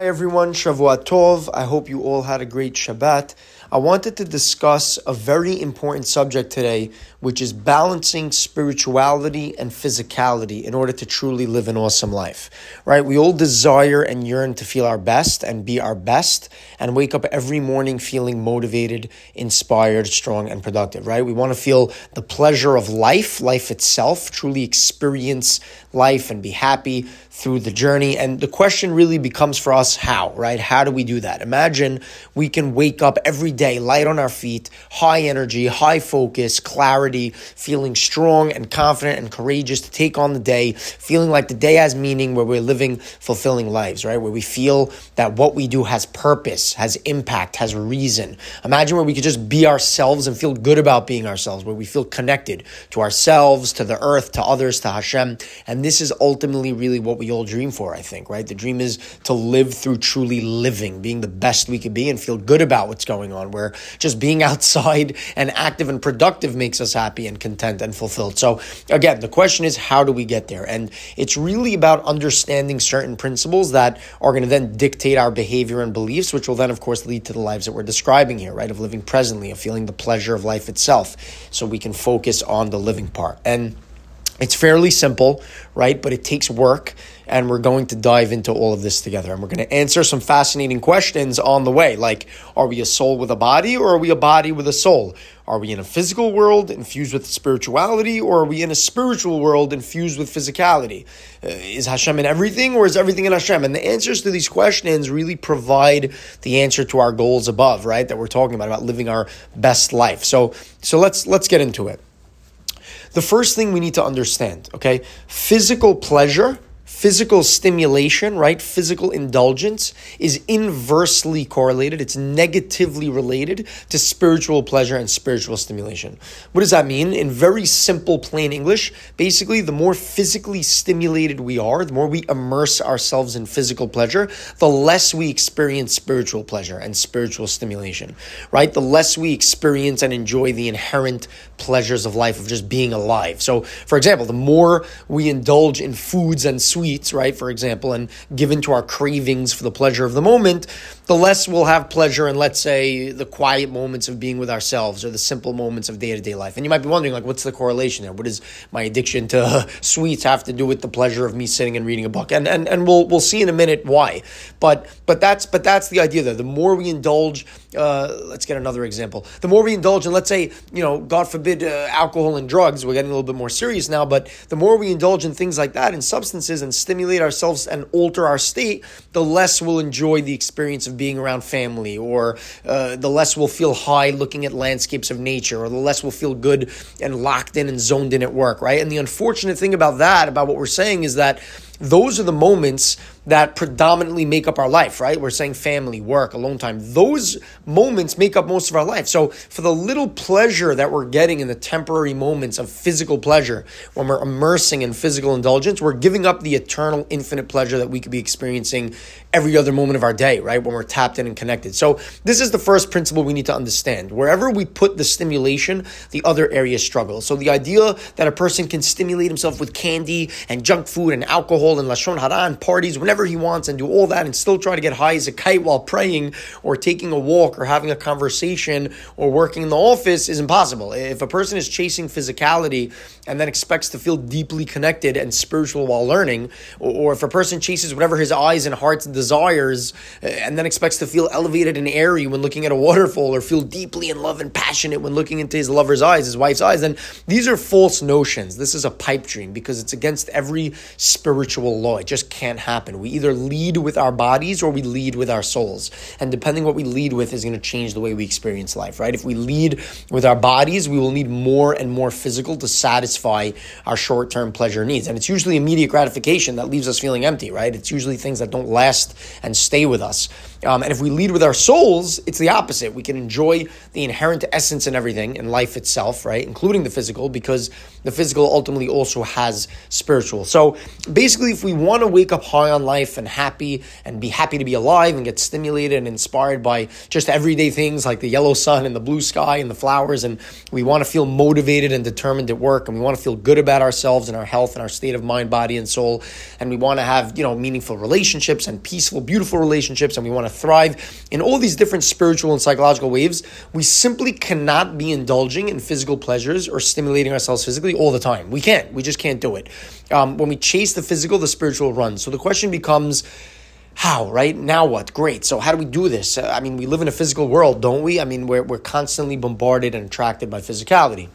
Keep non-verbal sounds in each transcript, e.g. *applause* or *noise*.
Hi everyone, Shavua Tov. I hope you all had a great Shabbat. I wanted to discuss a very important subject today, which is balancing spirituality and physicality in order to truly live an awesome life. Right? We all desire and yearn to feel our best and be our best and wake up every morning feeling motivated, inspired, strong, and productive. Right? We want to feel the pleasure of life, life itself, truly experience life and be happy through the journey. And the question really becomes for us how, right? How do we do that? Imagine we can wake up every day, light on our feet, high energy, high focus, clarity, feeling strong and confident and courageous to take on the day, feeling like the day has meaning, where we're living fulfilling lives, right? Where we feel that what we do has purpose, has impact, has reason. Imagine where we could just be ourselves and feel good about being ourselves, where we feel connected to ourselves, to the earth, to others, to Hashem. And this is ultimately really what we all dream for, I think, right? The dream is to live through truly living, being the best we could be and feel good about what's going on where just being *laughs* outside and active and productive makes us happy and content and fulfilled. So, again, the question is how do we get there? And it's really about understanding certain principles that are going to then dictate our behavior and beliefs, which will then, of course, lead to the lives that we're describing here, right? Of living presently, of feeling the pleasure of life itself, so we can focus on the living part. And it's fairly simple, right? But it takes work, and we're going to dive into all of this together. And we're going to answer some fascinating questions on the way, like are we a soul with a body, or are we a body with a soul? Are we in a physical world infused with spirituality, or are we in a spiritual world infused with physicality? Uh, is Hashem in everything, or is everything in Hashem? And the answers to these questions really provide the answer to our goals above, right? That we're talking about about living our best life. So, so let's let's get into it. The first thing we need to understand, okay, physical pleasure physical stimulation, right? Physical indulgence is inversely correlated. It's negatively related to spiritual pleasure and spiritual stimulation. What does that mean? In very simple, plain English, basically, the more physically stimulated we are, the more we immerse ourselves in physical pleasure, the less we experience spiritual pleasure and spiritual stimulation, right? The less we experience and enjoy the inherent pleasures of life, of just being alive. So, for example, the more we indulge in foods and sweets, right, for example, and given to our cravings for the pleasure of the moment, the less we'll have pleasure in, let's say, the quiet moments of being with ourselves or the simple moments of day to day life. And you might be wondering, like, what's the correlation there? What does my addiction to *laughs* sweets have to do with the pleasure of me sitting and reading a book? And and and we'll we'll see in a minute why. But but that's but that's the idea there. The more we indulge, uh, let's get another example. The more we indulge in, let's say, you know, God forbid, uh, alcohol and drugs. We're getting a little bit more serious now, but the more we indulge in things like that, in substances and and stimulate ourselves and alter our state, the less we'll enjoy the experience of being around family, or uh, the less we'll feel high looking at landscapes of nature, or the less we'll feel good and locked in and zoned in at work, right? And the unfortunate thing about that, about what we're saying, is that those are the moments that predominantly make up our life, right? We're saying family, work, alone time. Those moments make up most of our life. So, for the little pleasure that we're getting in the temporary moments of physical pleasure, when we're immersing in physical indulgence, we're giving up the eternal, infinite pleasure that we could be experiencing every other moment of our day, right? When we're tapped in and connected. So, this is the first principle we need to understand. Wherever we put the stimulation, the other areas struggle. So, the idea that a person can stimulate himself with candy and junk food and alcohol and lashon hara and parties whenever he wants and do all that and still try to get high as a kite while praying or taking a walk or having a conversation or working in the office is impossible. If a person is chasing physicality and then expects to feel deeply connected and spiritual while learning, or, if a person chases whatever his eyes and hearts desires eh, and then expects to feel elevated and airy when looking at a waterfall or feel deeply in love and passionate when looking into his lover's eyes, his wife's eyes, then these are false notions. This is a pipe dream because it's against every spiritual law. It just can't happen. We either lead with our bodies or we lead with our souls. And depending what we lead with is going to change the way we experience life, right? If we lead with our bodies, we will need more and more physical to satisfy our short term pleasure needs. And it's usually immediate gratification that leaves us feeling empty, right? It's usually things that don't last and stay with us. Um, and if we lead with our souls, it's the opposite. We can enjoy the inherent essence in everything in life itself, right? Including the physical, because the physical ultimately also has spiritual. So basically, if we want to wake up high on life and happy and be happy to be alive and get stimulated and inspired by just everyday things like the yellow sun and the blue sky and the flowers, and we want to feel motivated and determined at work, and we want to feel good about ourselves and our health and our state of mind, body, and soul, and we want to have you know meaningful relationships and peaceful, beautiful relationships, and we want to thrive in all these different spiritual and psychological waves, we simply cannot be indulging in physical pleasures or stimulating ourselves physically all the time. We can't. We just can't do it. Um, when we chase the physical, the spiritual runs. So the question becomes, how, right? Now what? Great. So how do we do this? Uh, I mean, we live in a physical world, don't we? I mean, we're, we're constantly bombarded and attracted by physicality.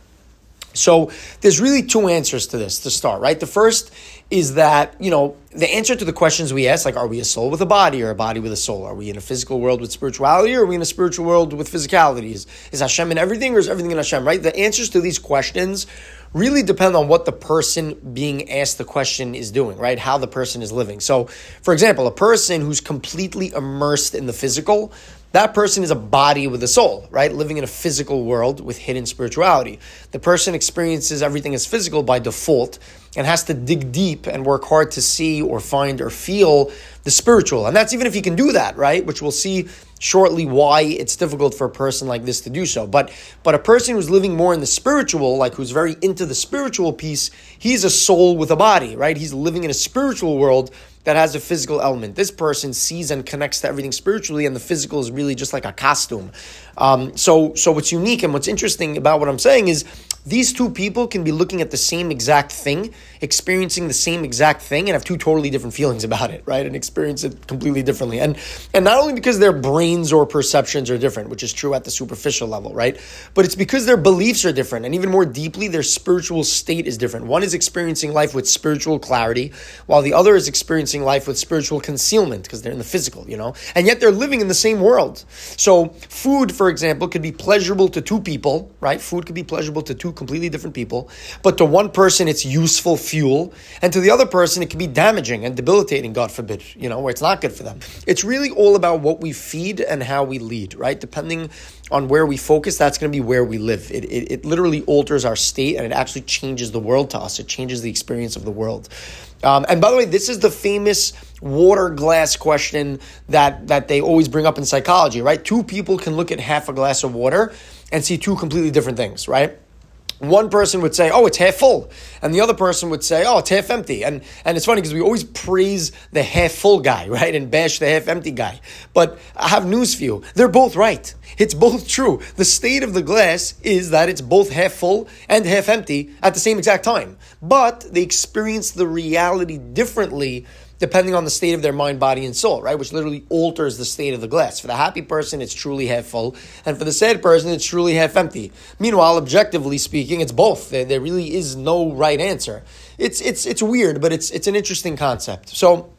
So there's really two answers to this to start, right? The first is that, you know, the answer to the questions we ask, like, are we a soul with a body or a body with a soul? Are we in a physical world with spirituality or are we in a spiritual world with physicality? Is, is Hashem in everything or is everything in Hashem, right? The answers to these questions really depend on what the person being asked the question is doing, right? How the person is living. So, for example, a person who's completely immersed in the physical, that person is a body with a soul, right? Living in a physical world with hidden spirituality. The person experiences everything as physical by default and has to dig deep and work hard to see or find or feel the spiritual. And that's even if he can do that, right? Which we'll see shortly why it's difficult for a person like this to do so. But but a person who's living more in the spiritual, like who's very into the spiritual piece, he's a soul with a body, right? He's living in a spiritual world that has a physical element. This person sees and connects to everything spiritually, and the physical is really just like a costume. Um, so, so what's unique and what's interesting about what I'm saying is these two people can be looking at the same exact thing, experiencing the same exact thing, and have two totally different feelings about it, right? And experience it completely differently. And and not only because their brains or perceptions are different, which is true at the superficial level, right? But it's because their beliefs are different, and even more deeply, their spiritual state is different. One is experiencing life with spiritual clarity, while the other is experiencing life with spiritual concealment because they're in the physical, you know. And yet they're living in the same world. So food, for example, could be pleasurable to two people, right? Food could be pleasurable to two completely different people, but to one person it's useful fuel, and to the other person it can be damaging and debilitating, God forbid, you know, where it's not good for them. It's really all about what we feed and how we lead, right? Depending on where we focus, that's going to be where we live. It, it, it literally alters our state and it actually changes the world to us. It changes the experience of the world. Um, and by the way, this is the famous water glass question that, that they always bring up in psychology, right? Two people can look at half a glass of water and see two completely different things, right? One person would say, "Oh, it's half full," and the other person would say, "Oh, it's half empty." And and it's funny because we always praise the half full guy, *laughs* right, and bash the half empty guy. But I have news for you: they're both right. It's both true. The state of the glass is that it's both half full and half empty at the same exact time, but they experience the reality differently depending on the state of their mind, body, and soul, right? Which literally alters the state of the glass. For the happy person, it's truly half full, and for the sad person, it's truly half empty. Meanwhile, objectively speaking, it's both. There, there really is no right answer. It's it's it's weird, but it's it's an interesting concept. So,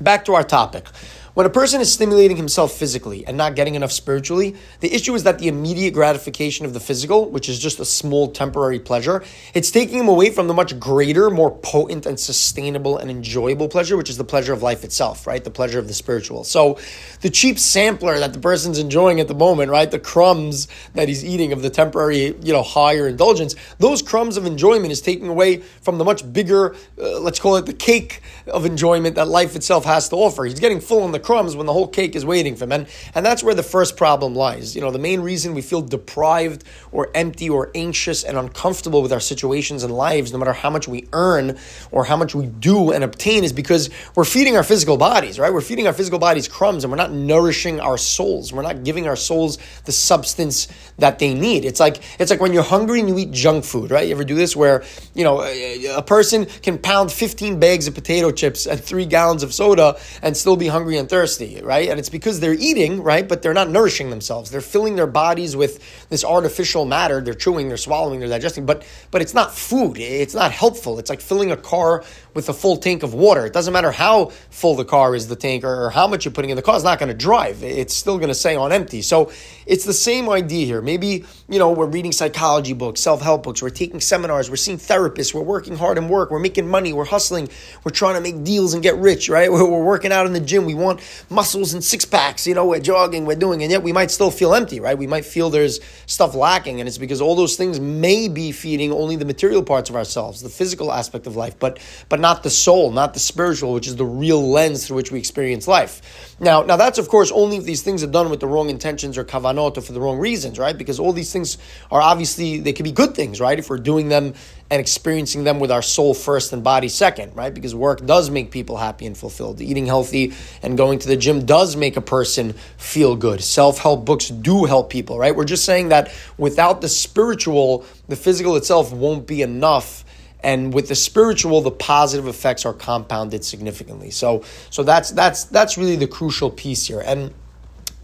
back to our topic. When a person is stimulating himself physically and not getting enough spiritually, the issue is that the immediate gratification of the physical, which is just a small temporary pleasure, it's taking him away from the much greater, more potent and sustainable and enjoyable pleasure, which is the pleasure of life itself, right? The pleasure of the spiritual. So the cheap sampler that the person's enjoying at the moment, right? The crumbs that he's eating of the temporary, you know, higher indulgence, those crumbs of enjoyment is taking away from the much bigger, uh, let's call it the cake of enjoyment that life itself has to offer. He's getting full on the crumbs when the whole cake is waiting for him. And, and that's where the first problem lies. You know, the main reason we feel deprived or empty or anxious and uncomfortable with our situations and lives, no matter how much we earn or how much we do and obtain, is because we're feeding our physical bodies, right? We're feeding our physical bodies crumbs and we're not nourishing our souls. We're not giving our souls the substance that they need. It's like it's like when you're hungry and you eat junk food, right? You ever do this where, you know, a, person can pound 15 bags of potato chips and 3 gallons of soda and still be hungry and thirsty, right? And it's because they're eating, right? But they're not nourishing themselves. They're filling their bodies with this artificial matter. They're chewing, they're swallowing, they're digesting, but but it's not food. It's not helpful. It's like filling a car with a full tank of water. It doesn't matter how full the car is, the tank, or how much you're putting in the car. It's not going to drive. It's still going to say on empty. So it's the same idea here. Maybe you know we're reading psychology books, self help books. We're taking seminars. We're seeing therapists. We're working hard in work. We're making money. We're hustling. We're trying to make deals and get rich. Right? We're, *laughs* we're working out in the gym. We want muscles and six packs. You know, we're jogging. We're doing, and yet we might still feel empty. Right? We might feel there's stuff lacking, and it's because all those things may be feeding only the material parts of ourselves, the physical aspect of life, but but but not the soul, not the spiritual, which is the real lens through which we experience life. Now, now that's of course only if these things are done with the wrong intentions or kavanot or for the wrong reasons, right? Because all these things are obviously they can be good things, right? If we're doing them and experiencing them with our soul first and body second, right? Because work does make people happy and fulfilled. Eating healthy and going to the gym does make a person feel good. Self help books do help people, right? We're just saying that without the spiritual, the physical itself won't be enough and with the spiritual the positive effects are compounded significantly so so that's that's that's really the crucial piece here and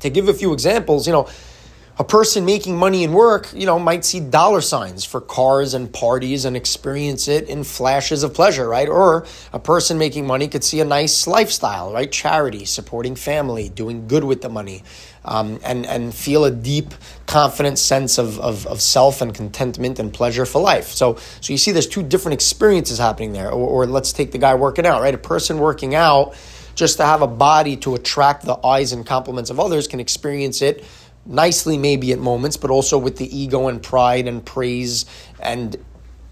to give a few examples you know a person making money in work, you know, might see dollar signs for cars and parties and experience it in flashes of pleasure, right? Or a person making money could see a nice lifestyle, right? Charity, supporting family, doing good with the money, um, and, and feel a deep, confident sense of, of, of, self and contentment and pleasure for life. So, so you see there's two different experiences happening there. Or, or let's take the guy working out, right? A person working out just to have a body to attract the eyes and compliments of others can experience it nicely maybe at moments, but also with the ego and pride and praise and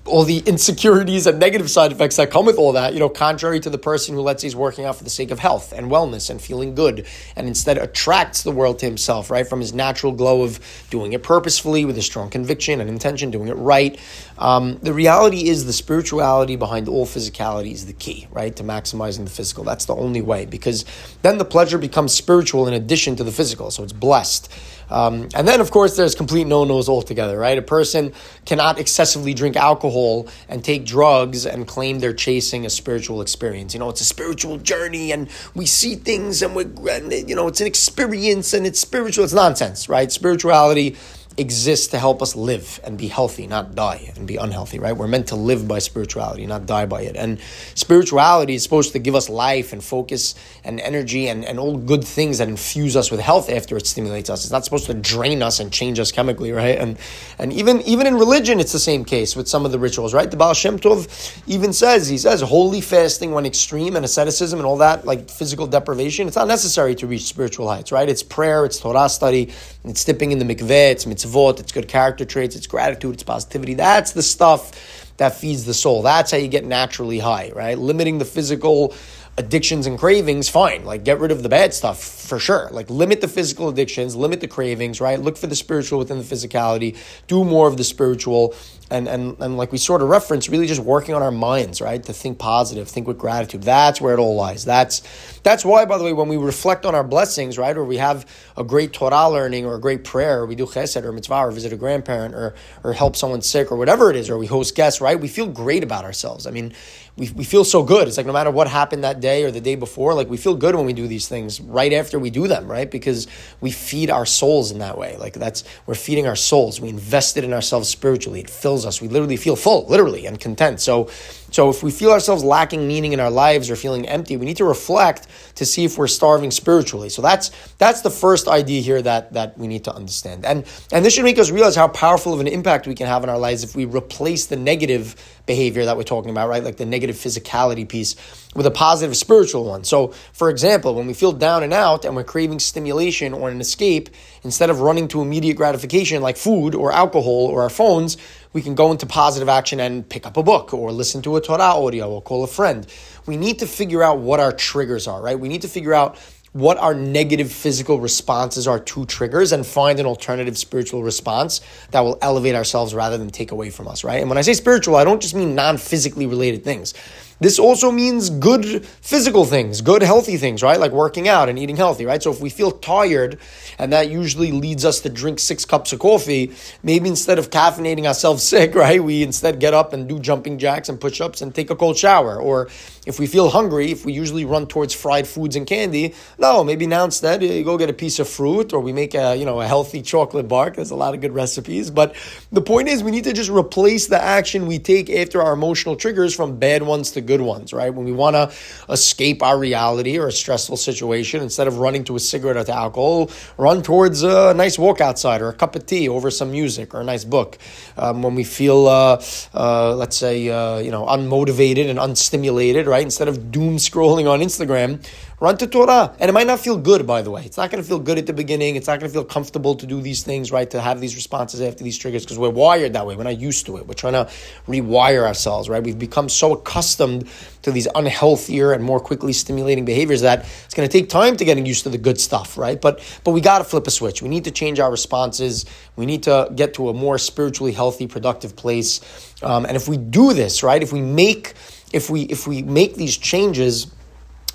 all the insecurities and negative side effects that come with all that, you know, contrary to the person who lets he's working out for the sake of health and wellness and feeling good, and instead attracts the world to himself, right, from his natural glow of doing it purposefully with a strong conviction and intention, doing it right. Um, the reality is the spirituality behind all physicality is the key, right, to maximizing the physical. That's the only way, because then the pleasure becomes spiritual in addition to the physical, so it's blessed. Um, and then, of course, there's complete no nos altogether, right? A person cannot excessively drink alcohol and take drugs and claim they're chasing a spiritual experience. You know, it's a spiritual journey and we see things and we're, you know, it's an experience and it's spiritual. It's nonsense, right? Spirituality exists to help us live and be healthy, not die and be unhealthy, right? We're meant to live by spirituality, not die by it. And spirituality is supposed to give us life and focus and energy and, and all good things that infuse us with health after it stimulates us. It's not supposed to drain us and change us chemically, right? And and even even in religion, it's the same case with some of the rituals, right? The Baal Shem Tov even says, he says, holy fasting when extreme and asceticism and all that, like physical deprivation, it's not necessary to reach spiritual heights, right? It's prayer, it's Torah study, it's dipping in the mikveh, it's mitzvah mitzvot, it's good character traits, it's gratitude, it's positivity. That's the stuff that feeds the soul. That's how you get naturally high, right? Limiting the physical addictions and cravings, fine. Like get rid of the bad stuff for sure. Like limit the physical addictions, limit the cravings, right? Look for the spiritual within the physicality, do more of the spiritual, and and and like we sort of reference, really just working on our minds, right? To think positive, think with gratitude. That's where it all lies. That's that's why, by the way, when we reflect on our blessings, right, or we have a great Torah learning or a great prayer, or we do chesed or mitzvah, or visit a grandparent, or or help someone sick, or whatever it is, or we host guests, right? We feel great about ourselves. I mean, we, we feel so good. It's like no matter what happened that day or the day before, like we feel good when we do these things right after we do them, right? Because we feed our souls in that way. Like that's we're feeding our souls. We invest it in ourselves spiritually. It fills us. We literally feel full, literally, and content. So so if we feel ourselves lacking meaning in our lives or feeling empty, we need to reflect to see if we're starving spiritually. So that's that's the first idea here that that we need to understand. And and this should make us realize how powerful of an impact we can have in our lives if we replace the negative behavior that we're talking about, right? Like the negative physicality piece with a positive spiritual one. So, for example, when we feel down and out and we're craving stimulation or an escape, instead of running to immediate gratification like food or alcohol or our phones, we can go into positive action and pick up a book or listen to a Torah audio or call a friend. We need to figure out what our triggers are, right? We need to figure out what our negative physical responses are to triggers and find an alternative spiritual response that will elevate ourselves rather than take away from us, right? And when I say spiritual, I don't just mean non physically related things. This also means good physical things, good healthy things, right? Like working out and eating healthy, right? So if we feel tired, and that usually leads us to drink six cups of coffee, maybe instead of caffeinating ourselves *laughs* sick, right, we instead get up and do jumping jacks and push ups and take a cold shower. Or if we feel hungry, if we usually run towards fried foods and candy, no, maybe now instead you go get a piece of fruit or we make a, you know, a healthy chocolate bar. There's a lot of good recipes. But the point is we need to just replace the action we take after our emotional triggers from bad ones to good ones, right? When we want to escape our reality or a stressful situation, instead of running to a cigarette or to alcohol, run towards a nice walk outside or a cup of tea over some music or a nice book. Um, when we feel, uh, uh, let's say, uh, you know, unmotivated and unstimulated, right? Instead of doom scrolling on Instagram, Run to Torah. And it might not feel good, by the way. It's not going to feel good at the beginning. It's not going to feel comfortable to do these things, right? To have these responses after these triggers because we're wired that way. We're not used to it. We're trying to rewire ourselves, right? We've become so accustomed to these unhealthier and more quickly stimulating behaviors that it's going to take time to getting used to the good stuff, right? But but we got to flip a switch. We need to change our responses. We need to get to a more spiritually healthy, productive place. Um, and if we do this, right? If we make if we if we make these changes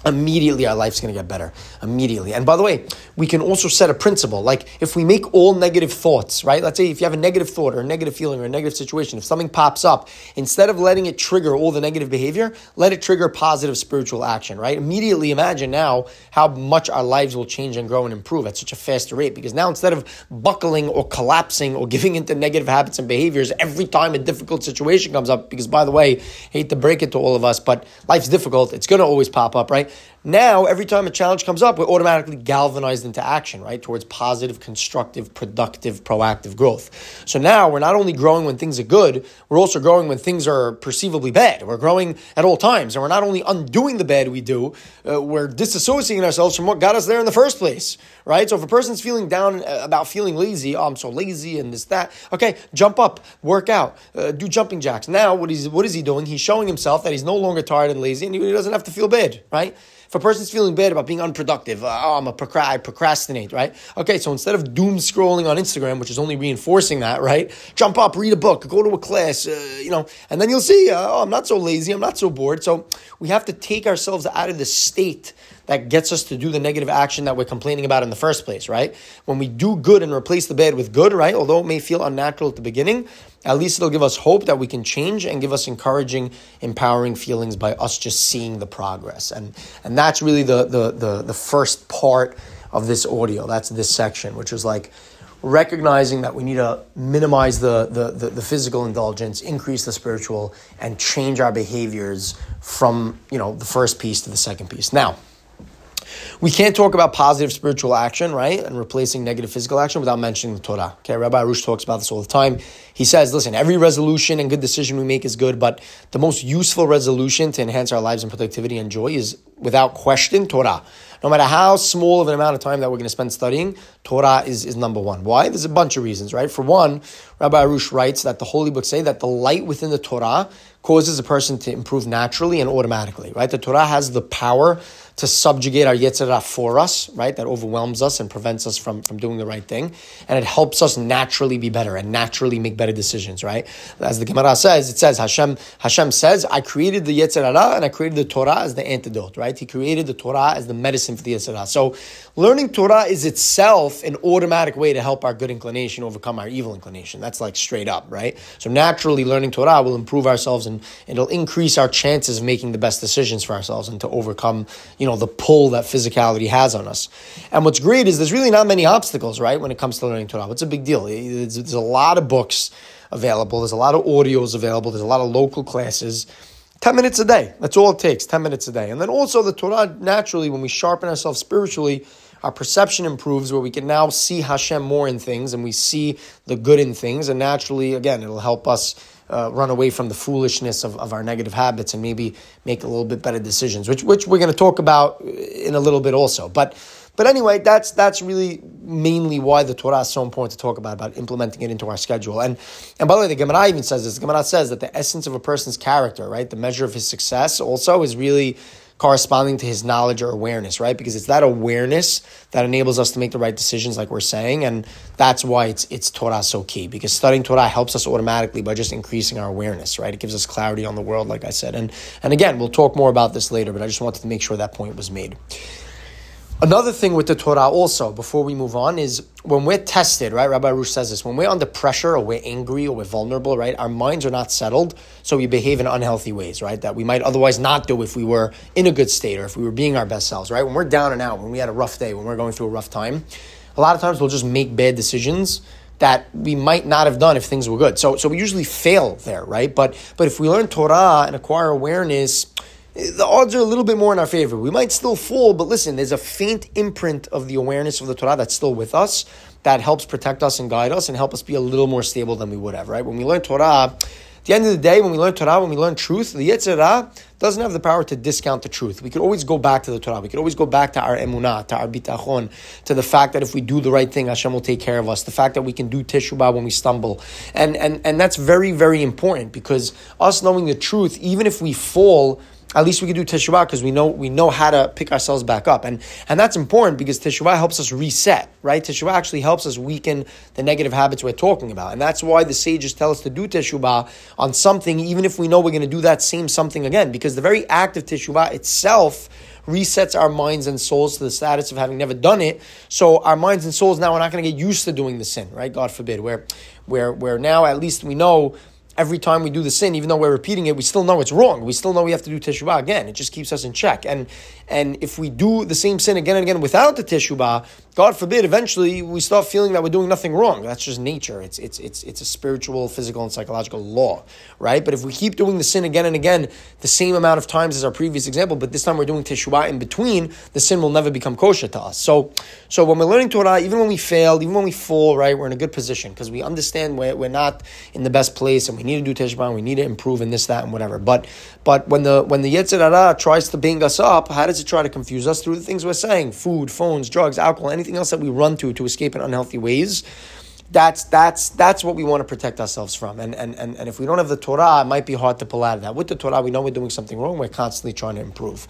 immediately our life's going to get better immediately. And by the way we can also set a principle like if we make all negative thoughts right? Let's say if you have a negative thought or a negative feeling or a negative situation if something pops up instead of letting it trigger all the negative behavior let it trigger positive spiritual action right? Immediately imagine now how much our lives will change and grow and improve at such a faster rate because now instead of buckling or collapsing or giving into negative habits and behaviors every time a difficult situation comes up because by the way hate to break it to all of us but life's difficult it's going to always pop up right now, every time a challenge comes up, we're automatically galvanized into action, right? Towards positive, constructive, productive, proactive growth. So now we're not only growing when things are good, we're also growing when things are perceivably bad. We're growing at all times. And we're not only undoing the bad we do, uh, we're disassociating ourselves from what got us there in the first place, right? So if a person's feeling down uh, about feeling lazy, oh, I'm so lazy and this, that, okay, jump up, work out, uh, do jumping jacks. Now, what is, what is he doing? He's showing himself that he's no longer tired and lazy and he doesn't have to feel bad, right? If a person's feeling bad about being unproductive, uh, oh, I'm a procra- I procrastinate, right? Okay, so instead of doom scrolling on Instagram, which is only reinforcing that, right? Jump up, read a book, go to a class, uh, you know, and then you'll see, uh, oh, I'm not so lazy, I'm not so bored. So we have to take ourselves out of the state that gets us to do the negative action that we're complaining about in the first place, right? When we do good and replace the bad with good, right? Although it may feel unnatural at the beginning, at least it'll give us hope that we can change and give us encouraging, empowering feelings by us just seeing the progress. And and that's really the the the, the first part of this audio. That's this section, which is like recognizing that we need to minimize the, the, the, the, physical indulgence, increase the spiritual, and change our behaviors from you know the first piece to the second piece. Now, we can't talk about positive spiritual action, right, and replacing negative physical action without mentioning the Torah. Okay, Rabbi Arush talks about this all the time. He says, listen, every resolution and good decision we make is good, but the most useful resolution to enhance our lives and productivity and joy is, without question, Torah. No matter how small of an amount of time that we're going to spend studying, Torah is, is number one. Why? There's a bunch of reasons, right? For one, Rabbi Arush writes that the holy books say that the light within the Torah causes a person to improve naturally and automatically, right? The Torah has the power to subjugate our Yetzer Hara for us, right? That overwhelms us and prevents us from, from doing the right thing. And it helps us naturally be better and naturally make better decisions, right? As the Gemara says, it says, Hashem, Hashem says, I created the Yetzer Hara and I created the Torah as the antidote, right? He created the Torah as the medicine for the Yetzer Hara. So learning Torah is itself an automatic way to help our good inclination overcome our evil inclination. That's like straight up, right? So naturally learning Torah will improve ourselves and it'll increase our chances of making the best decisions for ourselves and to overcome, you know, the pull that physicality has on us. And what's great is there's really not many obstacles, right, when it comes to learning Torah. What's a big deal? There's a lot of books available, there's a lot of audios available, there's a lot of local classes. 10 minutes a day. That's all it takes, 10 minutes a day. And then also the Torah, naturally, when we sharpen ourselves spiritually, our perception improves where we can now see Hashem more in things and we see the good in things. And naturally, again, it'll help us uh, run away from the foolishness of, of our negative habits and maybe make a little bit better decisions, which which we're going to talk about in a little bit also. But but anyway, that's that's really mainly why the Torah is so important to talk about about implementing it into our schedule. And and by the way, the Gemara even says this. The Gemara says that the essence of a person's character, right, the measure of his success, also is really corresponding to his knowledge or awareness, right? Because it's that awareness that enables us to make the right decisions, like we're saying, and that's why it's it's Torah so key. Because studying Torah helps us automatically by just increasing our awareness, right? It gives us clarity on the world, like I said, and and again, we'll talk more about this later, but I just wanted to make sure that point was made. Another thing with the Torah also, before we move on, is when we're tested, right? Rabbi Arush says this, when we're under pressure or we're angry or we're vulnerable, right? Our minds are not settled, so we behave in unhealthy ways, right? That we might otherwise not do if we were in a good state or if we were being our best selves, right? When we're down and out, when we had a rough day, when we're going through a rough time, a lot of times we'll just make bad decisions that we might not have done if things were good. So, so we usually fail there, right? But, but if we learn Torah and acquire awareness, the odds are a little bit more in our favor. We might still fall, but listen, there's a faint imprint of the awareness of the Torah that's still with us that helps protect us and guide us and help us be a little more stable than we would have, right? When we learn Torah, At the end of the day, when we learn Torah, when we learn truth, the Yetzer Hara doesn't have the power to discount the truth. We could always go back to the Torah. We could always go back to our emunah, to our bitachon, to the fact that if we do the right thing, Hashem will take care of us. The fact that we can do teshuvah when we stumble, and and and that's very very important because us knowing the truth, even if we fall at least we can do teshuvah because we know we know how to pick ourselves back up, and and that's important because teshuvah helps us reset, right? Teshuvah actually helps us weaken the negative habits we're talking about, and that's why the sages tell us to do teshuvah on something, even if we know we're going to do that same something again, because the very act of teshuvah itself resets our minds and souls to the status of having never done it. So our minds and souls now are not going to get used to doing the sin, right? God forbid. Where, where, where now at least we know every time we do the sin, even though we're repeating it, we still know it's wrong. We still know we have to do teshuvah again. It just keeps us in check. And and if we do the same sin again and again without the teshuvah, God forbid, eventually we start feeling that we're doing nothing wrong. That's just nature. It's it's it's it's a spiritual, physical, and psychological law, right? But if we keep doing the sin again and again, the same amount of times as our previous example, but this time we're doing teshuvah in between, the sin will never become kosher to us. So so when we're learning Torah, even when we fail, even when we fall, right, we're in a good position because we understand we're, we're not in the best place and we need to do teshuvah, we need to improve in this, that, and whatever. But but when the when the Yetzer Hara tries to bring us up, how does it try to confuse us through the things we're saying? Food, phones, drugs, alcohol, anything else that we run to to escape in unhealthy ways. That's that's that's what we want to protect ourselves from. And, and and and if we don't have the Torah, it might be hard to pull out of that. With the Torah, we know we're doing something wrong. We're constantly trying to improve.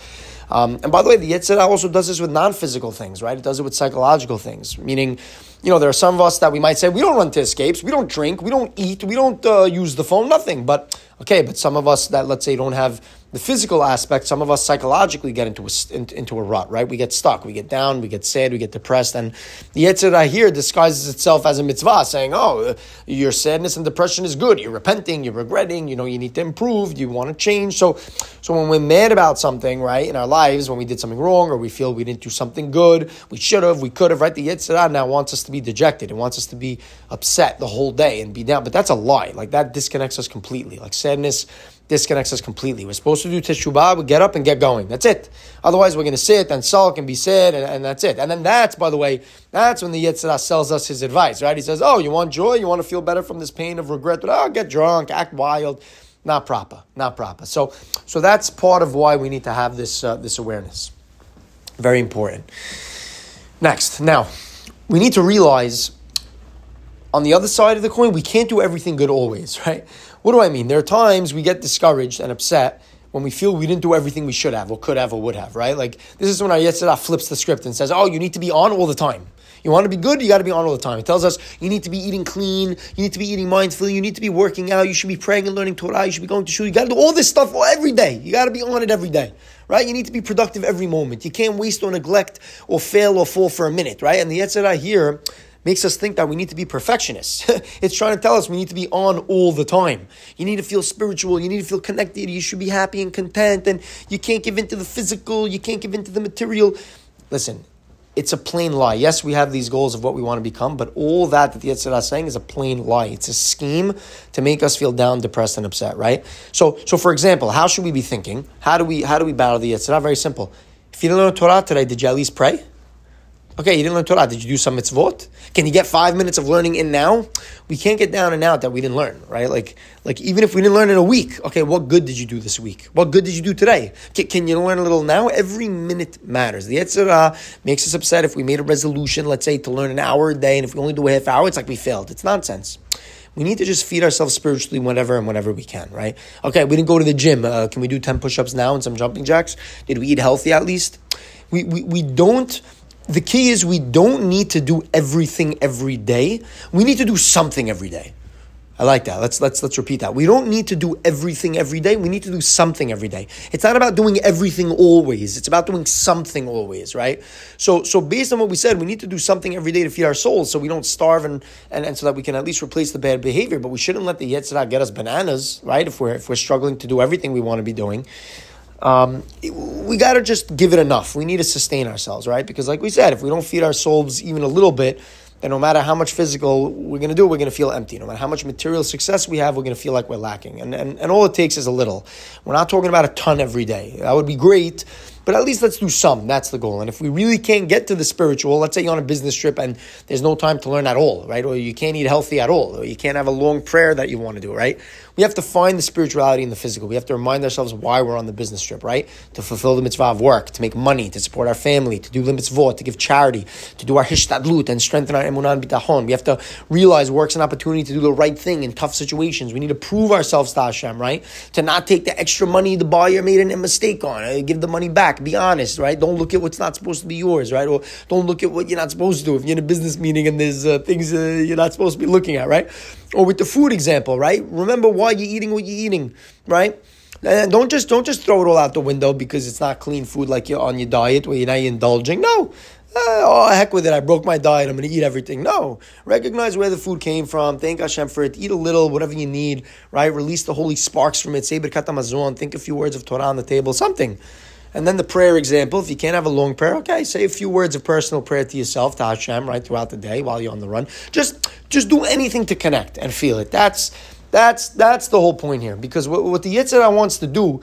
Um, and by the way, the Yetzer Hara also does this with non-physical things, right? It does it with psychological things, meaning, you know, there are some of us that we might say we don't run to escapes, we don't drink, we don't eat, we don't uh, use the phone, nothing. But okay, but some of us that let's say don't have the physical aspect, some of us psychologically get into a, into a rut, right? We get stuck, we get down, we get sad, we get depressed. And the Yetzer Hara here disguises itself as a mitzvah, saying, oh, your sadness and depression is good. You're repenting, you're regretting, you know, you need to improve, you want to change. So, so when we're mad about something, right, in our lives, when we did something wrong or we feel we didn't do something good, we should have, we could have, right? The Yetzer Hara now wants us to be dejected. It wants us to be upset the whole day and be down. But that's a lie. Like that disconnects us completely. Like sadness disconnects us completely. We're supposed to do teshuvah, we get up and get going. That's it. Otherwise, we're going to sit and sulk and be sad, and, and, that's it. And then that's, by the way, that's when the Yetzer Hara sells us his advice, right? He says, oh, you want joy? You want to feel better from this pain of regret? But, oh, get drunk, act wild. Not proper, not proper. So, so that's part of why we need to have this, uh, this awareness. Very important. Next, now, we need to realize on the other side of the coin, we can't do everything good always, *laughs* right? What do I mean? There are times we get discouraged and upset when we feel we didn't do everything we should have or could have or would have, right? Like this is when our Yetzer Hara flips the script and says, oh, you need to be on all the time. You want to be good, you got to be on all the time. It tells us you need to be eating clean, you need to be eating mindfully, you need to be working out, you should be praying and learning Torah, you should be going to shul. You got to do all this stuff every day. You got to be on it every day, right? You need to be productive every moment. You can't waste or neglect or fail or fall for a minute, right? And the Yetzer Hara here makes us think that we need to be perfectionists. *laughs* it's trying to tell us we need to be on all the time. You need to feel spiritual, you need to feel connected, you should be happy and content, and you can't give into the physical, you can't give into the material. Listen, it's a plain lie. Yes, we have these goals of what we want to become, but all that that the Yetzer Hara is saying is a plain lie. It's a scheme to make us feel down, depressed, and upset, right? So, so for example, how should we be thinking? How do we how do we battle the Yetzer Hara? Very simple. If you don't learn Torah today, did you at least pray? Okay, you didn't learn Torah. Did you do some mitzvot? Can you get five minutes of learning in now? We can't get down and out that we didn't learn, right? Like, like even if we didn't learn in a week, okay, what good did you do this week? What good did you do today? Can, can you learn a little now? Every minute matters. The Yetzer Hara makes us upset if we made a resolution, let's say, to learn an hour a day, and if we only do a half hour, it's like we failed. It's nonsense. We need to just feed ourselves spiritually whenever and whenever we can, right? Okay, we didn't go to the gym. Uh, can we do 10 push ups now and some jumping jacks? Did we eat healthy at least? We, we, we don't the key is we don't need to do everything every day. We need to do something every day. I like that. Let's let's let's repeat that. We don't need to do everything every day. We need to do something every day. It's not about doing everything always. It's about doing something always, right? So so based on what we said, we need to do something every day to feed our souls so we don't starve and and, and so that we can at least replace the bad behavior. But we shouldn't let the Yetzer Hara get us bananas, right? If we're if we're struggling to do everything we want to be doing. Um, we got to just give it enough. We need to sustain ourselves, right? Because, like we said, if we don't feed our souls even a little bit, then no matter how much physical we're going to do, we're going to feel empty. No matter how much material success we have, we're going to feel like we're lacking. And, and, and all it takes is a little. We're not talking about a ton every day. That would be great, but at least let's do some. That's the goal. And if we really can't get to the spiritual, let's say you're on a business trip and there's no time to learn at all, right? Or you can't eat healthy at all, or you can't have a long prayer that you want to do, right? We have to find the spirituality in the physical. We have to remind ourselves why we're on the business trip, right? To fulfill the mitzvah of work, to make money, to support our family, to do the mitzvot, to give charity, to do our hishtadlut and strengthen our emunah and bitachon. We have to realize work's an opportunity to do the right thing in tough situations. We need to prove ourselves to Hashem, right? To not take the extra money the buyer made a mistake on. Uh, give the money back. Be honest, right? Don't look at what's not supposed to be yours, right? Or don't look at what you're not supposed to do. If you're in a business meeting and there's uh, things uh, you're not supposed to be looking at, right? Or with the food example, right? Remember why you're eating what you're eating, right? And don't just don't just throw it all out the window because it's not clean food like you're on your diet where you're not indulging. No. Uh, oh, heck with it. I broke my diet. I'm going to eat everything. No. Recognize where the food came from. Thank Hashem for it. Eat a little, whatever you need, right? Release the holy sparks from it. Say Hamazon. Think a few words of Torah on the table. Something. And then the prayer example, if you can't have a long prayer, okay, say a few words of personal prayer to yourself, to Hashem, right, throughout the day while you're on the run. Just just do anything to connect and feel it. That's that's that's the whole point here. Because what, what the Yitzhak wants to do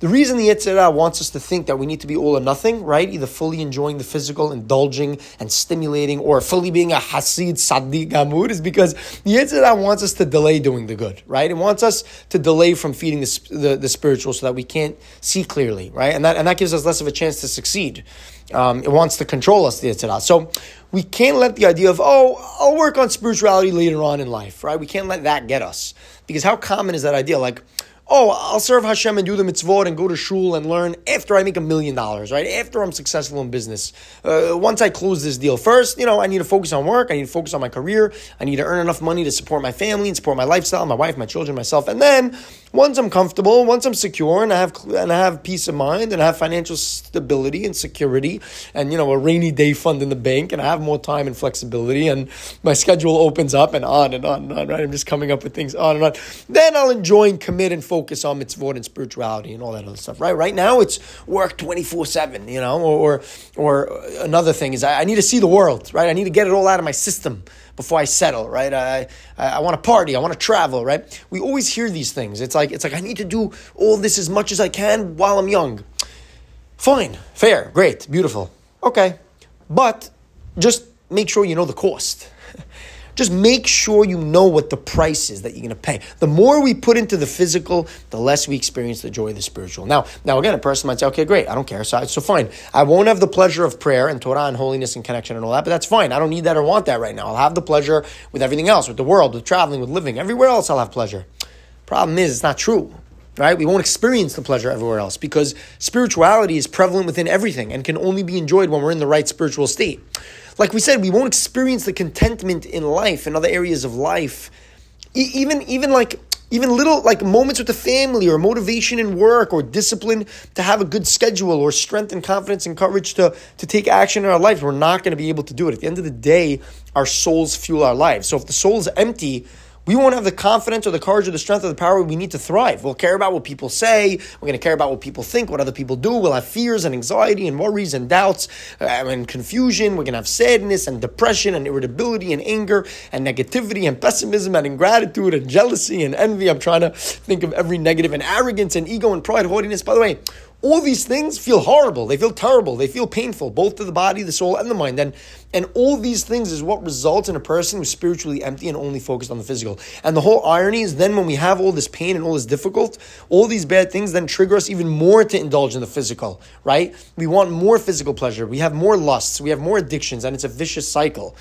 the reason the Yetzer Hara wants us to think that we need to be all or nothing, right? Either fully enjoying the physical, indulging and stimulating, or fully being a Hasid Sadiq Gamur is because the Yetzer Hara wants us to delay doing the good, right? It wants us to delay from feeding the, the, the spiritual so that we can't see clearly, right? And that, and that gives us less of a chance to succeed. Um, it wants to control us, the Yetzer Hara. So we can't let the idea of, oh, I'll work on spirituality later on in life, right? We can't let that get us. Because how common is that idea? Like, oh, I'll serve Hashem and do the mitzvot and go to shul and learn after I make a million dollars, right? After I'm successful in business. Uh, once I close this deal. First, you know, I need to focus on work. I need to focus on my career. I need to earn enough money to support my family and support my lifestyle, my wife, my children, myself. And then once I'm comfortable, once I'm secure and I have and I have peace of mind and I have financial stability and security and you know a rainy day fund in the bank and I have more time and flexibility and my schedule opens up and on and on and on, right? I'm just coming up with things on and on. Then I'll enjoy and commit and focus on mitzvot and spirituality and all that other stuff, right? Right now it's work 24-7, you know, or or, or another thing is I, I need to see the world, right? I need to get it all out of my system before I settle, right? I, I, I want to party, I want to travel, right? We always hear these things. It's like it's like I need to do all this as much as I can while I'm young. Fine, fair, great, beautiful. Okay. But just make sure you know the cost. Just make sure you know what the price is that you're going to pay. The more we put into the physical, the less we experience the joy of the spiritual. Now, now again, a person might say, okay, great, I don't care. So, so fine. I won't have the pleasure of prayer and Torah and holiness and connection and all that, but that's fine. I don't need that or want that right now. I'll have the pleasure with everything else, with the world, with traveling, with living. Everywhere else, I'll have pleasure. Problem is, it's not true right? We won't experience the pleasure everywhere else because spirituality is prevalent within everything and can only be enjoyed when we're in the right spiritual state. Like we said, we won't experience the contentment in life and other areas of life. E- even even like even little like moments with the family or motivation in work or discipline to have a good schedule or strength and confidence and courage to, to take action in our life. We're not going to be able to do it. At the end of the day, our souls fuel our lives. So if the soul is empty, we won't have the confidence or the courage or the strength or the power we need to thrive. We'll care about what people say. We're going to care about what people think, what other people do. We'll have fears and anxiety and worries and doubts uh, and confusion. We're going to have sadness and depression and irritability and anger and negativity and pessimism and ingratitude and jealousy and envy. I'm trying to think of every negative and arrogance and ego and pride, haughtiness. By the way, all these things feel horrible. They feel terrible. They feel painful, both to the body, the soul, and the mind. And, and all these things is what results in a person who's spiritually empty and only focused on the physical. And the whole irony is then when we have all this pain and all this difficult, all these bad things then trigger us even more to indulge in the physical, right? We want more physical pleasure. We have more lusts. We have more addictions, and it's a vicious cycle.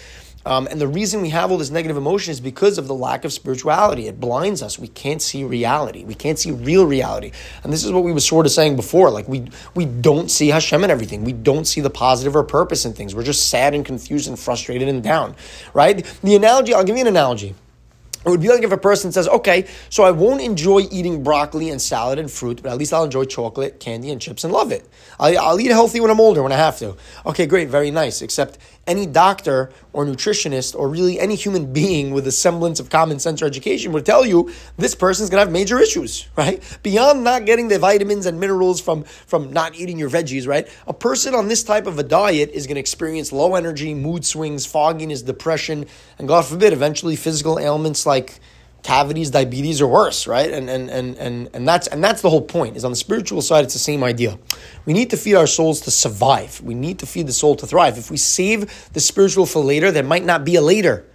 Um, and the reason we have all this negative emotion is because of the lack of spirituality. It blinds us. We can't see reality. We can't see real reality. And this is what we were sort of saying before. Like we we don't see Hashem in everything. We don't see the positive or purpose in things. We're just sad and confused and frustrated and down. Right? The analogy, I'll give you an analogy. It would be like if a person says, okay, so I won't enjoy eating broccoli and salad and fruit, but at least I'll enjoy chocolate, candy, and chips and love it. I'll, I'll eat healthy when I'm older, when I have to. Okay, great, very nice. Except any doctor or nutritionist or really any human *laughs* being with a semblance of common sense or education would tell you this person's gonna have major issues, *laughs* right? Beyond not getting the vitamins and minerals from, from not eating your veggies, right? A person on this type of a diet is gonna experience low energy, mood swings, fogginess, depression, and God forbid, eventually physical ailments like cavities, diabetes, or worse, right? And and and and and that's and that's the whole point. Is on the spiritual side, it's the same idea. We need to feed our souls to survive. We need to feed the soul to thrive. If we save the spiritual for later, there might not be a later.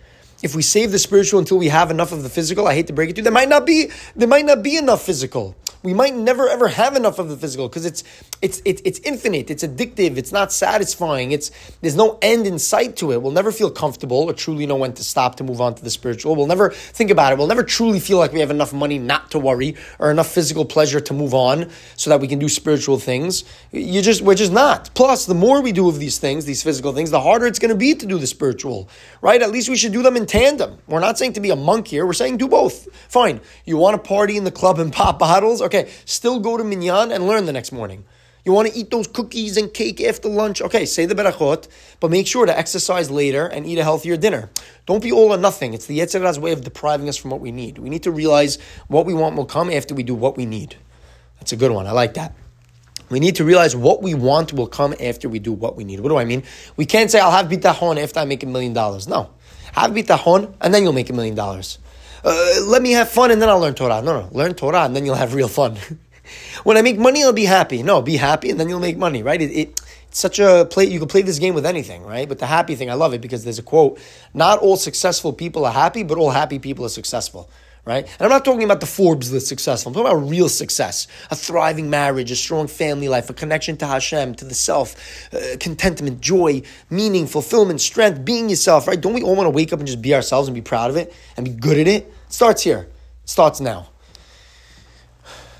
If we save the spiritual until we have enough of the physical, I hate to break it to you, there might not be there might not be enough physical we might never ever have enough of the physical because it's it's it's it's infinite, it's addictive, it's not satisfying, it's there's no end in sight to it. We'll never feel comfortable or truly know when to stop to move on to the spiritual. We'll never think about it. We'll never truly feel like we have enough money not to worry or enough physical pleasure to move on so that we can do spiritual things. You just we're just not. Plus, the more we do of these things, these physical things, the harder it's going to be to do the spiritual. Right? At least we should do them in tandem. We're not saying to be a monk here. We're saying do both. Fine. You want to party in the club and pop bottles? Okay, still go to Minyan and learn the next morning. You want to eat those cookies and cake after lunch? Okay, say the berachot, but make sure to exercise later and eat a healthier dinner. Don't be all or nothing. It's the Yetzer Hara's way of depriving us from what we need. We need to realize what we want will come after we do what we need. That's a good one. I like that. We need to realize what we want will come after we do what we need. What do I mean? We can't say, I'll have bitachon after I make a million dollars. No. Have bitachon, and then you'll make a million dollars uh, let me have fun and then I'll learn Torah. No, no, learn Torah and then you'll have real fun. *laughs* when I make money, I'll be happy. No, be happy and then you'll make money, right? It, it, it's such a play. You can play this game with anything, right? But the happy thing, I love it because there's a quote: "Not all successful people are happy, but all happy people are successful." Right? And I'm not talking about the Forbes list successful. I'm talking about real success, a thriving marriage, a strong family life, a connection to Hashem, to the self, uh, contentment, joy, meaning, fulfillment, strength, being yourself, right? Don't we all want to wake up and just be ourselves and be proud of it and be good at it? It starts here. It starts now.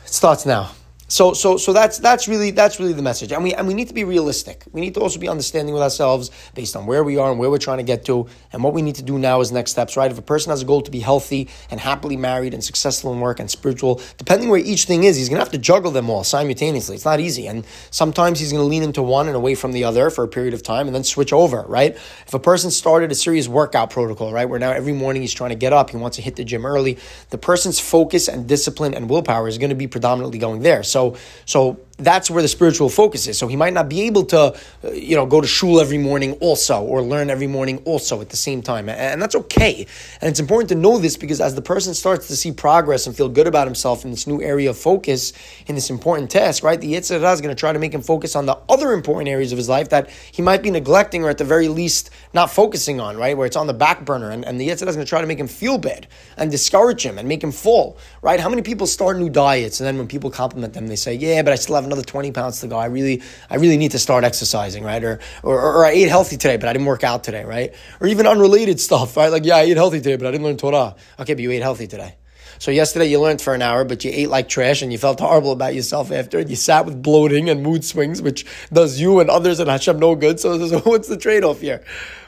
It starts now. So, so, so that's that's really that's really the message, and we and we need to be realistic. We need to also be understanding with ourselves based on where we are and where we're trying to get to, and what we need to do now is next steps. Right? If a person has a goal to be healthy and happily married and successful in work and spiritual, depending where each thing is, he's going to have to juggle them all simultaneously. It's not easy, and sometimes he's going to lean into one and away from the other for a period of time, and then switch over. Right? If a person started a serious workout protocol, right, where now every morning he's trying to get up, he wants to hit the gym early, the person's focus and discipline and willpower is going to be predominantly going there. So so, that's where the spiritual focus is. So he might not be able to, uh, you know, go to shul every morning also, or learn every morning also at the same time, and that's okay. And it's important to know this because as the person starts to see progress and feel good about himself in this new area of focus in this important task, right? The Yetzer Hara is going to try to make him focus on the other important areas of his life that he might be neglecting or at the very least not focusing on, right? Where it's on the back burner, and, and the Yetzer Hara is going to try to make him feel bad and discourage him and make him fall, right? How many people start new diets and then when people compliment them, they say, "Yeah, but I still have another 20 pounds to go. I really, I really need to start exercising, right? Or, or, or I ate healthy today, but I didn't work out today, right? Or even unrelated stuff, right? Like, yeah, I ate healthy today, but I didn't learn Torah. Okay, but you ate healthy today. So yesterday you learned for an hour, but you ate like trash and you felt horrible about yourself after. And you sat with bloating and mood swings, which does you and others and Hashem no good. So, *laughs* so what's the trade off here?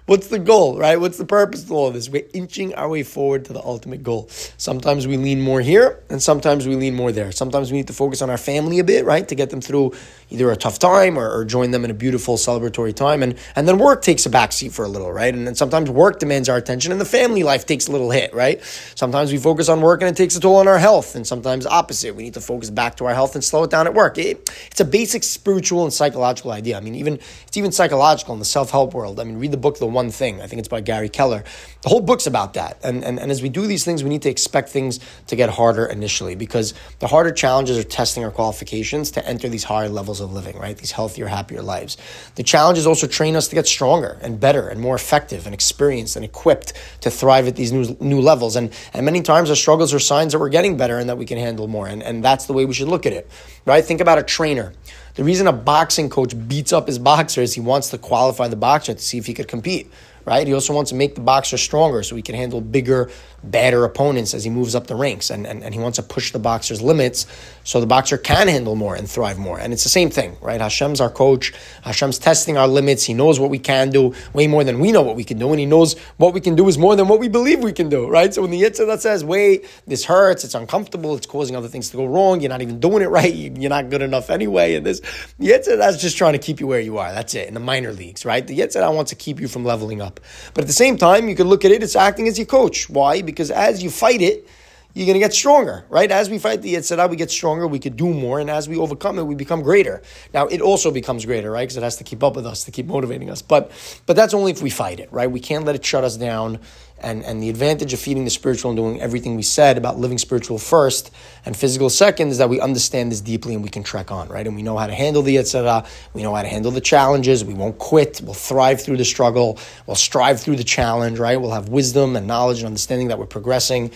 What's the goal, right? What's the purpose of all of this? We're inching our way forward to the ultimate goal. Sometimes we lean more here, and sometimes we lean more there. Sometimes we need to focus on our family a bit, right, to get them through either a tough time or, or join them in a beautiful celebratory time. And, and then work takes a backseat for a little, right? And then sometimes work demands our attention, and the family life takes a little hit, right? Sometimes we focus on work and it takes a toll on our health, and sometimes opposite. We need to focus back to our health and slow it down at work. It, it's a basic spiritual and psychological idea. I mean, even it's even psychological in the self help world. I mean, read the book The one thing. I think it's by Gary Keller. The whole book's about that. And, and, and as we do these things, we need to expect things to get harder initially because the harder challenges are testing our qualifications to enter these higher levels of living, right? These healthier, happier lives. The challenges also train us to get stronger and better and more effective and experienced and equipped to thrive at these new, new levels. And, and many times our struggles are signs that we're getting better and that we can handle more. And, and that's the way we should look at it, right? Think about a trainer. The reason a boxing coach beats up his boxer is he wants to qualify the boxer to see if he could compete right? He also wants to make the boxer stronger so he can handle bigger, badder opponents as he moves up the ranks. And, and, and he wants to push the boxer's limits so the boxer can handle more and thrive more. And it's the same thing, right? Hashem's our coach. Hashem's testing our limits. He knows what we can do way more than we know what we can do. And he knows what we can do is more than what we believe we can do, right? So when the Yetzer that says, wait, this hurts, it's uncomfortable, it's causing other things to go wrong, you're not even doing it right, you're not good enough anyway, and this, the that's just trying to keep you where you are. That's it, in the minor leagues, right? The Yetzer wants to keep you from leveling up. But at the same time, you can look at it, it's acting as your coach. Why? Because as you fight it, you're going to get stronger, right? As we fight the Yetzer Hara, we get stronger, we could do more, and as we overcome it, we become greater. Now, it also becomes greater, right? Because it has to keep up with us, to keep motivating us. But, but that's only if we fight it, right? We can't let it shut us down. And, and the advantage of feeding the spiritual and doing everything we said about living spiritual first and physical second is that we understand this deeply and we can trek on, right? And we know how to handle the Yetzer Hara, we know how to handle the challenges, we won't quit, we'll thrive through the struggle, we'll strive through the challenge, right? We'll have wisdom and knowledge and understanding that we're progressing.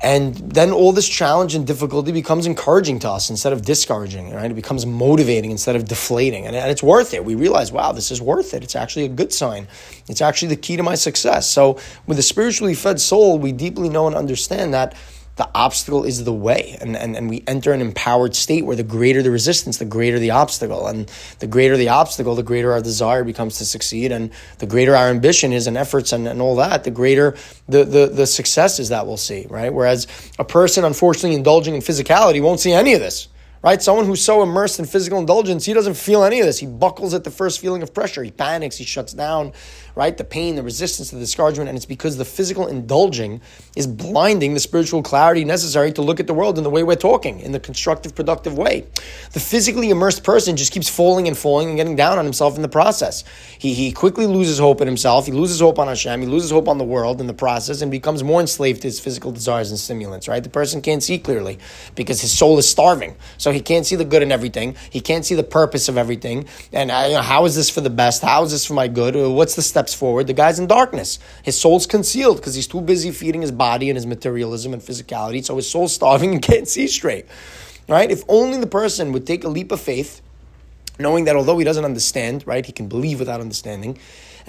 And then all this challenge and difficulty becomes encouraging to us instead of discouraging, right? It becomes motivating instead of deflating. And, and it's worth it. We realize, wow, this is worth it. It's actually a good sign. It's actually the key to my success. So with a spiritually fed soul, we deeply know and understand that the obstacle is the way. And, and, and we enter an empowered state where the greater the resistance, the greater the obstacle. And the greater the obstacle, the greater our desire becomes to succeed. And the greater our ambition is and efforts and, and all that, the greater the, the, the successes that we'll see, right? Whereas a person, unfortunately, indulging in physicality won't see any of this right? Someone who's so immersed in physical indulgence, he doesn't feel any of this. He buckles at the first feeling of pressure. He panics, he shuts down, right? The pain, the resistance, the discouragement. And it's because the physical indulging is blinding the spiritual clarity necessary to look at the world in the way we're talking, in the constructive, productive way. The physically immersed person just keeps falling and falling and getting down on himself in the process. He, he quickly loses hope in himself. He loses hope on Hashem. He loses hope on the world in the process and becomes more enslaved to his physical desires and stimulants, right? The person can't see clearly because his soul is starving. So he can't see the good in everything. He can't see the purpose of everything. And uh, you know, how is this for the best? How is this for my good? Uh, what's the steps forward? The guy's in darkness. His soul's concealed because he's too busy feeding his body and his materialism and physicality. So his soul's *laughs* starving and can't see straight. Right? If only the person would take a leap of faith, knowing that although he doesn't understand, right, he can believe without understanding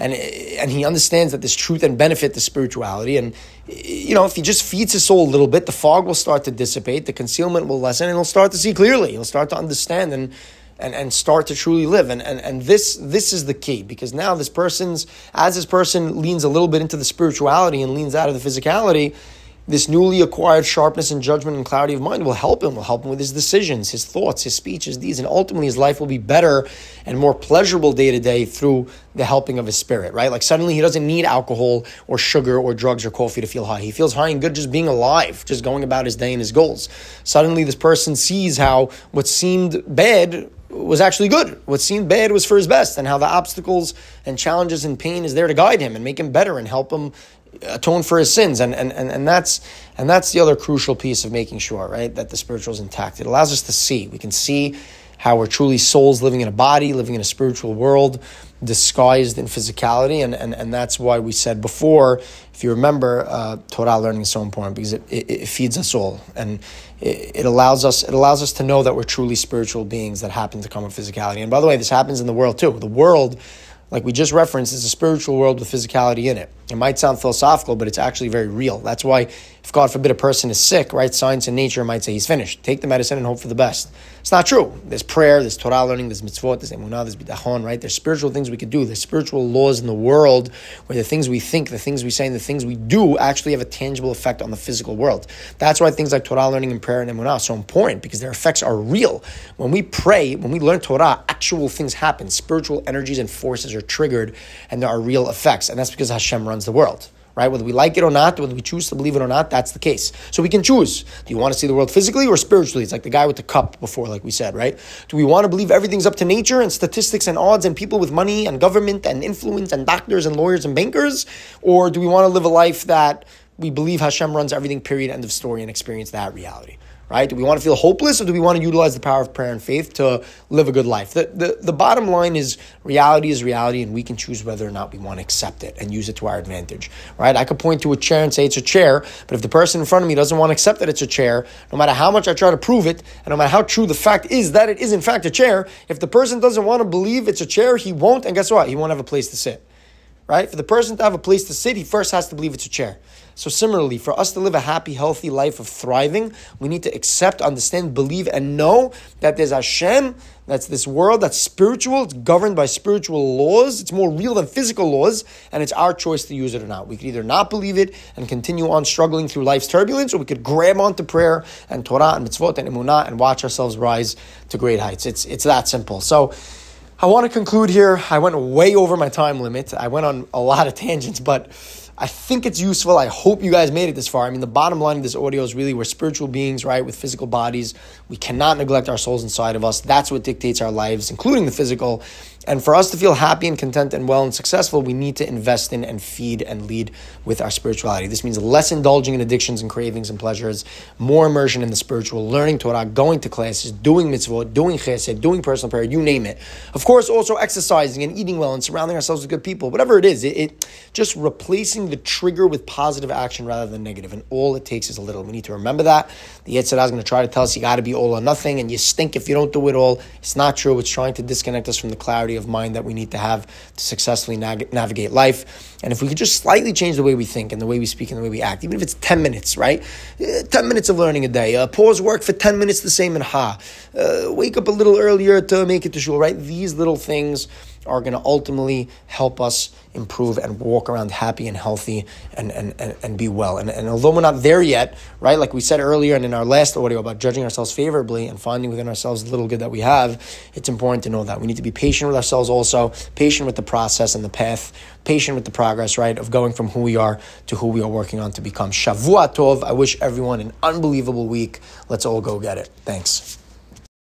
and and he understands that there's truth and benefit to spirituality. And you know, if he just feeds his soul a little bit, the fog will start to dissipate, the concealment will lessen, and he'll start to see clearly. He'll start to understand and. And, and start to truly live. And, and, and this, this is the key because now this person's, as this person leans a little bit into the spirituality and leans out of the physicality, this newly acquired sharpness and judgment and clarity of mind will help him, will help him with his decisions, his thoughts, his speeches, these, and ultimately his life will be better and more pleasurable day to day through the helping of his spirit, right? Like suddenly he doesn't need alcohol or sugar or drugs or coffee to feel high. He feels high and good just being alive, just going about his day and his goals. Suddenly this person sees how what seemed bad was actually good. What seemed bad was for his best, and how the obstacles and challenges and pain is there to guide him and make him better and help him atone for his sins. And, and, and, and that's and that's the other crucial piece of making sure right that the spiritual is intact. It allows us to see. We can see how we're truly souls living in a body living in a spiritual world disguised in physicality. And, and, and that's why we said before if you remember uh, torah learning is so important because it, it, it feeds us all. And it, it, allows us it allows us to know that we're truly spiritual beings that happen to come with physicality and by the way this happens in the world too the world like we just referenced, is a spiritual world with physicality in it. It might sound philosophical, but it's actually very real. That's why, if God forbid a person is sick, right, science and nature might say he's finished. Take the medicine and hope for the best. It's not true. There's prayer, there's Torah learning, there's mitzvot, there's emunah, there's bitachon, right? There's spiritual things we could do. There's spiritual laws in the world where the things we think, the things we say, and the things we do actually have a tangible effect on the physical world. That's why things like Torah learning and prayer and emunah are so important because their effects are real. When we pray, when we learn Torah, actual things happen. Spiritual energies and forces are triggered, and there are real effects. And that's because Hashem runs the world right? Whether we like it or not, whether we choose to believe it or not, that's the case. So we can choose. Do you want to see the world physically or spiritually? It's like the guy with the cup before, like we said, right? Do we want to believe everything's up to nature and statistics and odds and people with money and government and influence and doctors and lawyers and bankers? Or do we want to live a life that we believe Hashem runs everything, period, end of story, and experience that reality? Right? Do we want to feel hopeless or do we want to utilize the power of prayer and faith to live a good life? The, the, the bottom line is reality is reality and we can choose whether or not we want to accept it and use it to our advantage, right? I could point to a chair and say it's a chair, but if the person in front of me doesn't want to accept that it's a chair, no matter how much I try to prove it, and no matter how true the fact is that it is in fact a chair, if the person doesn't want to believe it's a chair, he won't, and guess what? He won't have a place to sit right? For the person to have a place to sit, he first has to believe it's a chair. So similarly, for us to live a happy, healthy life of thriving, we need to accept, understand, believe, and know that there's Hashem, that's this world that's spiritual, it's governed by spiritual laws, it's more real than physical laws, and it's our choice to use it or not. We could either not believe it and continue on struggling through life's turbulence, or we could grab onto prayer and Torah and mitzvot and emunah and watch ourselves rise to great heights. It's, it's that simple. So, I want to conclude here. I went way over my time limit. I went on a lot of tangents, but I think it's useful. I hope you guys made it this far. I mean, the bottom line of this audio is really we're spiritual beings, right, with physical bodies. We cannot neglect our souls inside of us. That's what dictates our lives, including the physical. And for us to feel happy and content and well and successful, we need to invest in and feed and lead with our spirituality. This means less indulging in addictions and cravings and pleasures, more immersion in the spiritual, learning Torah, going to classes, doing mitzvot, doing chesed, doing personal prayer, you name it. Of course, also exercising and eating well and surrounding ourselves with good people. Whatever it is, it, it just replacing the trigger with positive action rather than negative. And all it takes is a little. We need to remember that. The Yetzer Hara is going to try to tell us you got to be all or nothing, and you stink if you don't do it all. It's not true. It's trying to disconnect us from the clarity of mind that we need to have to successfully nav- navigate life. And if we could just slightly change the way we think and the way we speak and the way we act, even if it's 10 minutes, right? Uh, 10 minutes of learning a day. Uh, pause work for 10 minutes the same in Ha. Uh, wake up a little earlier to make it to shul, right? These little things are going to ultimately help us improve and walk around happy and healthy and, and, and, and be well. And, and although we're not there yet, right, like we said earlier and in our last audio about judging ourselves favorably and finding within ourselves the little good that we have, it's important to know that. We need to be patient with ourselves also, patient with the process and the path, patient with the progress, right, of going from who we are to who we are working on to become. Shavua Tov. I wish everyone an unbelievable week. Let's all go get it. Thanks.